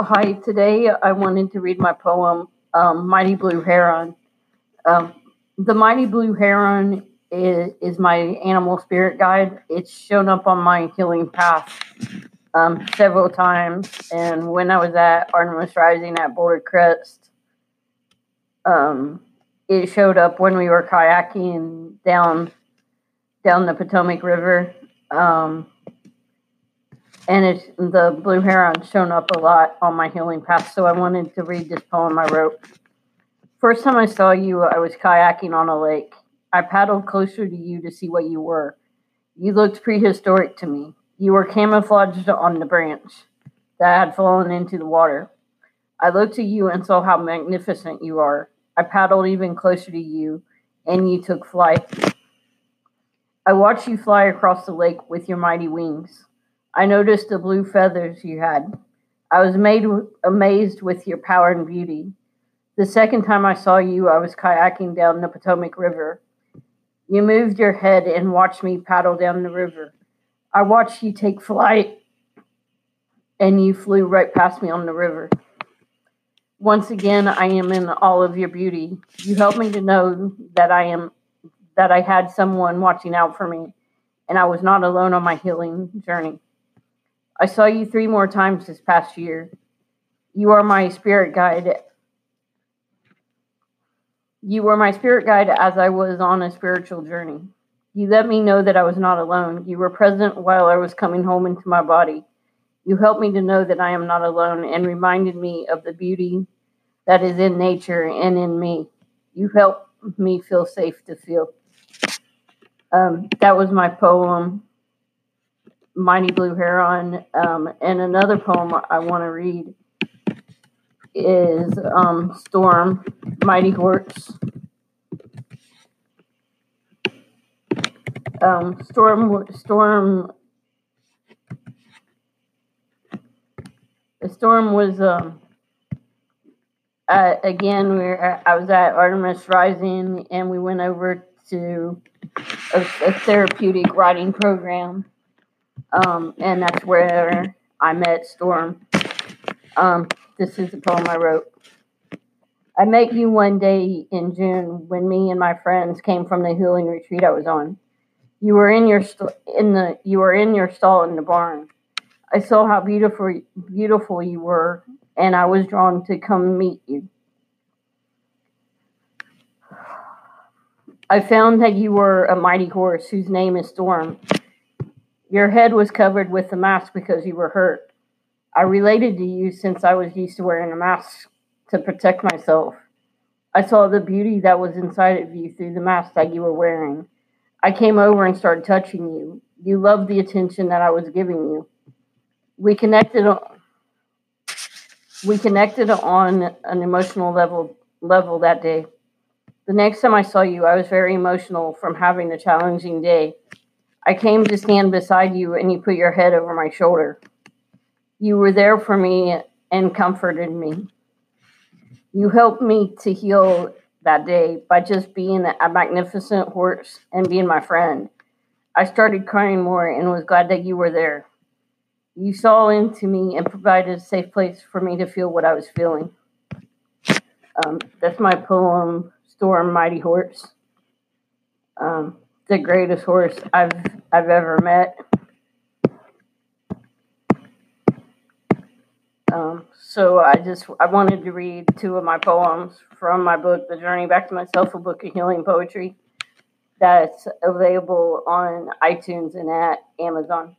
Hi, today I wanted to read my poem, um, Mighty Blue Heron. Um, the Mighty Blue Heron is, is my animal spirit guide. It's shown up on my healing path um, several times. And when I was at Artemis Rising at Boulder Crest, um, it showed up when we were kayaking down down the Potomac River. Um, and it's the blue heron shown up a lot on my healing path. So I wanted to read this poem I wrote. First time I saw you, I was kayaking on a lake. I paddled closer to you to see what you were. You looked prehistoric to me. You were camouflaged on the branch that had fallen into the water. I looked at you and saw how magnificent you are. I paddled even closer to you, and you took flight. I watched you fly across the lake with your mighty wings. I noticed the blue feathers you had. I was made amazed with your power and beauty. The second time I saw you, I was kayaking down the Potomac River. You moved your head and watched me paddle down the river. I watched you take flight, and you flew right past me on the river. Once again, I am in all of your beauty. You helped me to know that I am that I had someone watching out for me, and I was not alone on my healing journey. I saw you three more times this past year. You are my spirit guide. You were my spirit guide as I was on a spiritual journey. You let me know that I was not alone. You were present while I was coming home into my body. You helped me to know that I am not alone and reminded me of the beauty that is in nature and in me. You helped me feel safe to feel. Um, that was my poem Mighty Blue Heron. Um, and another poem I want to read is um, Storm, Mighty Horse. Um, Storm, Storm, the storm was um, again. We were, I was at Artemis Rising, and we went over to a, a therapeutic writing program um, and that's where I met Storm. Um, this is the poem I wrote. I met you one day in June when me and my friends came from the healing retreat I was on. You were in your st- in the you were in your stall in the barn. I saw how beautiful beautiful you were, and I was drawn to come meet you. I found that you were a mighty horse whose name is Storm, your head was covered with the mask because you were hurt. I related to you since I was used to wearing a mask to protect myself. I saw the beauty that was inside of you through the mask that you were wearing. I came over and started touching you. You loved the attention that I was giving you. We connected on, we connected on an emotional level level that day. The next time I saw you, I was very emotional from having a challenging day. I came to stand beside you, and you put your head over my shoulder. You were there for me and comforted me. You helped me to heal that day by just being a magnificent horse and being my friend. I started crying more and was glad that you were there. You saw into me and provided a safe place for me to feel what I was feeling. Um, that's my poem, Storm Mighty Horse. Um, the greatest horse I've I've ever met. Um, so I just I wanted to read two of my poems from my book, The Journey Back to Myself, a book of healing poetry, that's available on iTunes and at Amazon.